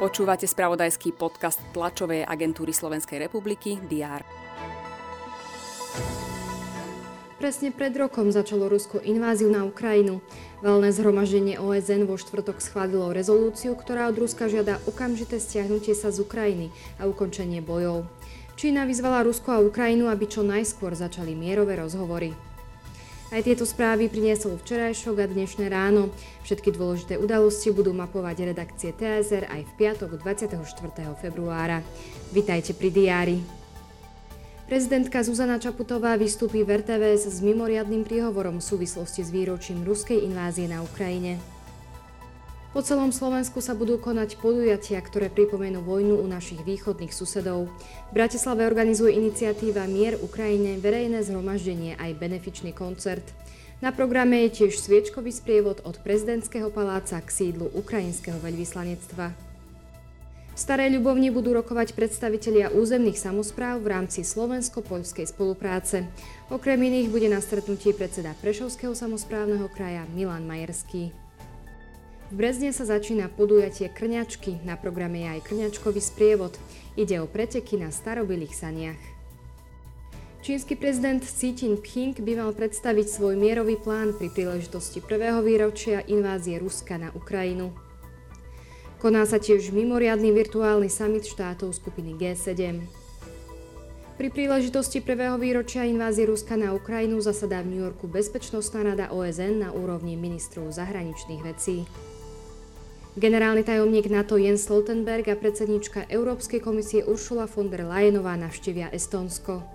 Počúvate spravodajský podcast tlačovej agentúry Slovenskej republiky DR. Presne pred rokom začalo Rusko inváziu na Ukrajinu. Valné zhromaždenie OSN vo štvrtok schválilo rezolúciu, ktorá od Ruska žiada okamžité stiahnutie sa z Ukrajiny a ukončenie bojov. Čína vyzvala Rusko a Ukrajinu, aby čo najskôr začali mierové rozhovory. Aj tieto správy priniesol včerajšok a dnešné ráno. Všetky dôležité udalosti budú mapovať redakcie TSR aj v piatok 24. februára. Vitajte pri diári. Prezidentka Zuzana Čaputová vystúpi v RTVS s mimoriadným príhovorom v súvislosti s výročím ruskej invázie na Ukrajine. Po celom Slovensku sa budú konať podujatia, ktoré pripomenú vojnu u našich východných susedov. V Bratislave organizuje iniciatíva Mier Ukrajine verejné zhromaždenie aj benefičný koncert. Na programe je tiež sviečkový sprievod od prezidentského paláca k sídlu ukrajinského veľvyslanectva. V Starej Ľubovni budú rokovať predstavitelia územných samozpráv v rámci slovensko-poľskej spolupráce. Okrem iných bude na stretnutí predseda Prešovského samozprávneho kraja Milan Majerský. V Brezne sa začína podujatie Krňačky, na programe je aj Krňačkový sprievod. Ide o preteky na starobilých saniach. Čínsky prezident Xi Jinping by mal predstaviť svoj mierový plán pri príležitosti prvého výročia invázie Ruska na Ukrajinu. Koná sa tiež mimoriadný virtuálny summit štátov skupiny G7. Pri príležitosti prvého výročia invázie Ruska na Ukrajinu zasadá v New Yorku Bezpečnostná rada OSN na úrovni ministrov zahraničných vecí. Generálny tajomník NATO Jens Stoltenberg a predsednička Európskej komisie Ursula von der Leyenová navštívia Estónsko.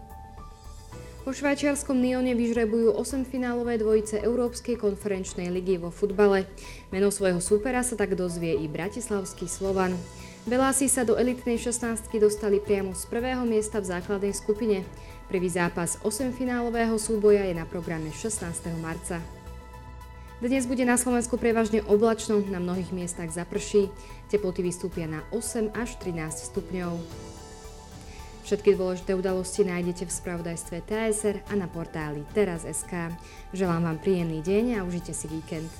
Po švajčiarskom Nione vyžrebujú 8 finálové dvojice Európskej konferenčnej ligy vo futbale. Meno svojho súpera sa tak dozvie i bratislavský Slovan. Belási sa do elitnej 16 dostali priamo z prvého miesta v základnej skupine. Prvý zápas 8 finálového súboja je na programe 16. marca. Dnes bude na Slovensku prevažne oblačno, na mnohých miestach zaprší. Teploty vystúpia na 8 až 13 stupňov. Všetky dôležité udalosti nájdete v spravodajstve TSR a na portáli teraz.sk. Želám vám príjemný deň a užite si víkend.